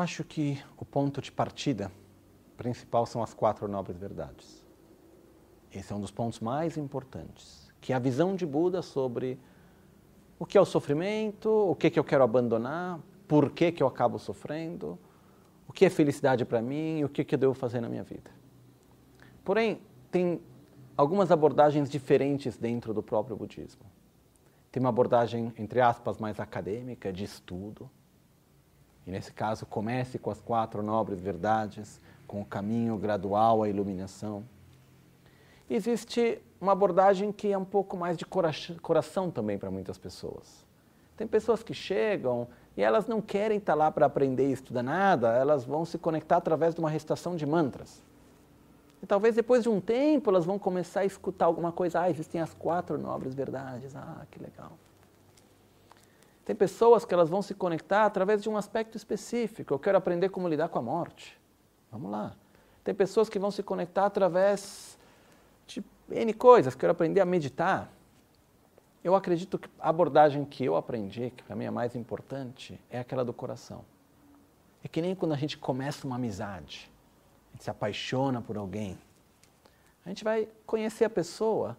acho que o ponto de partida principal são as quatro nobres verdades. Esse é um dos pontos mais importantes, que é a visão de Buda sobre o que é o sofrimento, o que, que eu quero abandonar, por que, que eu acabo sofrendo, o que é felicidade para mim e o que, que eu devo fazer na minha vida. Porém, tem algumas abordagens diferentes dentro do próprio budismo. Tem uma abordagem, entre aspas, mais acadêmica, de estudo. E nesse caso, comece com as quatro nobres verdades, com o caminho gradual à iluminação. Existe uma abordagem que é um pouco mais de coração também para muitas pessoas. Tem pessoas que chegam e elas não querem estar lá para aprender e estudar nada, elas vão se conectar através de uma recitação de mantras. E talvez depois de um tempo elas vão começar a escutar alguma coisa. Ah, existem as quatro nobres verdades. Ah, que legal. Tem pessoas que elas vão se conectar através de um aspecto específico. Eu quero aprender como lidar com a morte. Vamos lá. Tem pessoas que vão se conectar através de N coisas. Quero aprender a meditar. Eu acredito que a abordagem que eu aprendi, que para mim é mais importante, é aquela do coração. É que nem quando a gente começa uma amizade a gente se apaixona por alguém, a gente vai conhecer a pessoa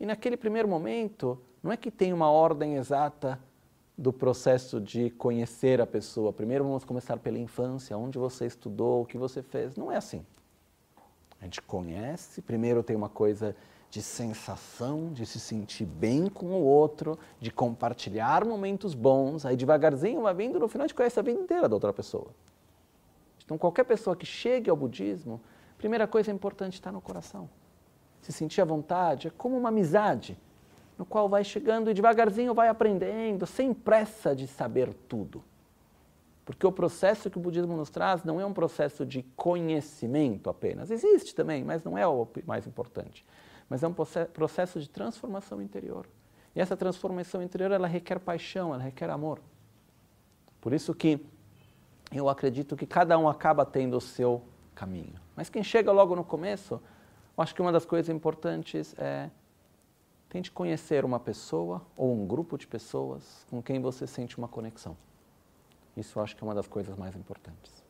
e naquele primeiro momento não é que tem uma ordem exata do processo de conhecer a pessoa. Primeiro vamos começar pela infância, onde você estudou, o que você fez. Não é assim. A gente conhece, primeiro tem uma coisa de sensação, de se sentir bem com o outro, de compartilhar momentos bons, aí devagarzinho vai vindo, no final a gente conhece a vida inteira da outra pessoa. Então, qualquer pessoa que chegue ao budismo, primeira coisa importante está no coração. Se sentir à vontade, é como uma amizade, no qual vai chegando e devagarzinho vai aprendendo, sem pressa de saber tudo. Porque o processo que o budismo nos traz não é um processo de conhecimento apenas. Existe também, mas não é o mais importante. Mas é um processo de transformação interior. E essa transformação interior, ela requer paixão, ela requer amor. Por isso que eu acredito que cada um acaba tendo o seu caminho. Mas quem chega logo no começo, eu acho que uma das coisas importantes é tente conhecer uma pessoa ou um grupo de pessoas com quem você sente uma conexão. Isso eu acho que é uma das coisas mais importantes.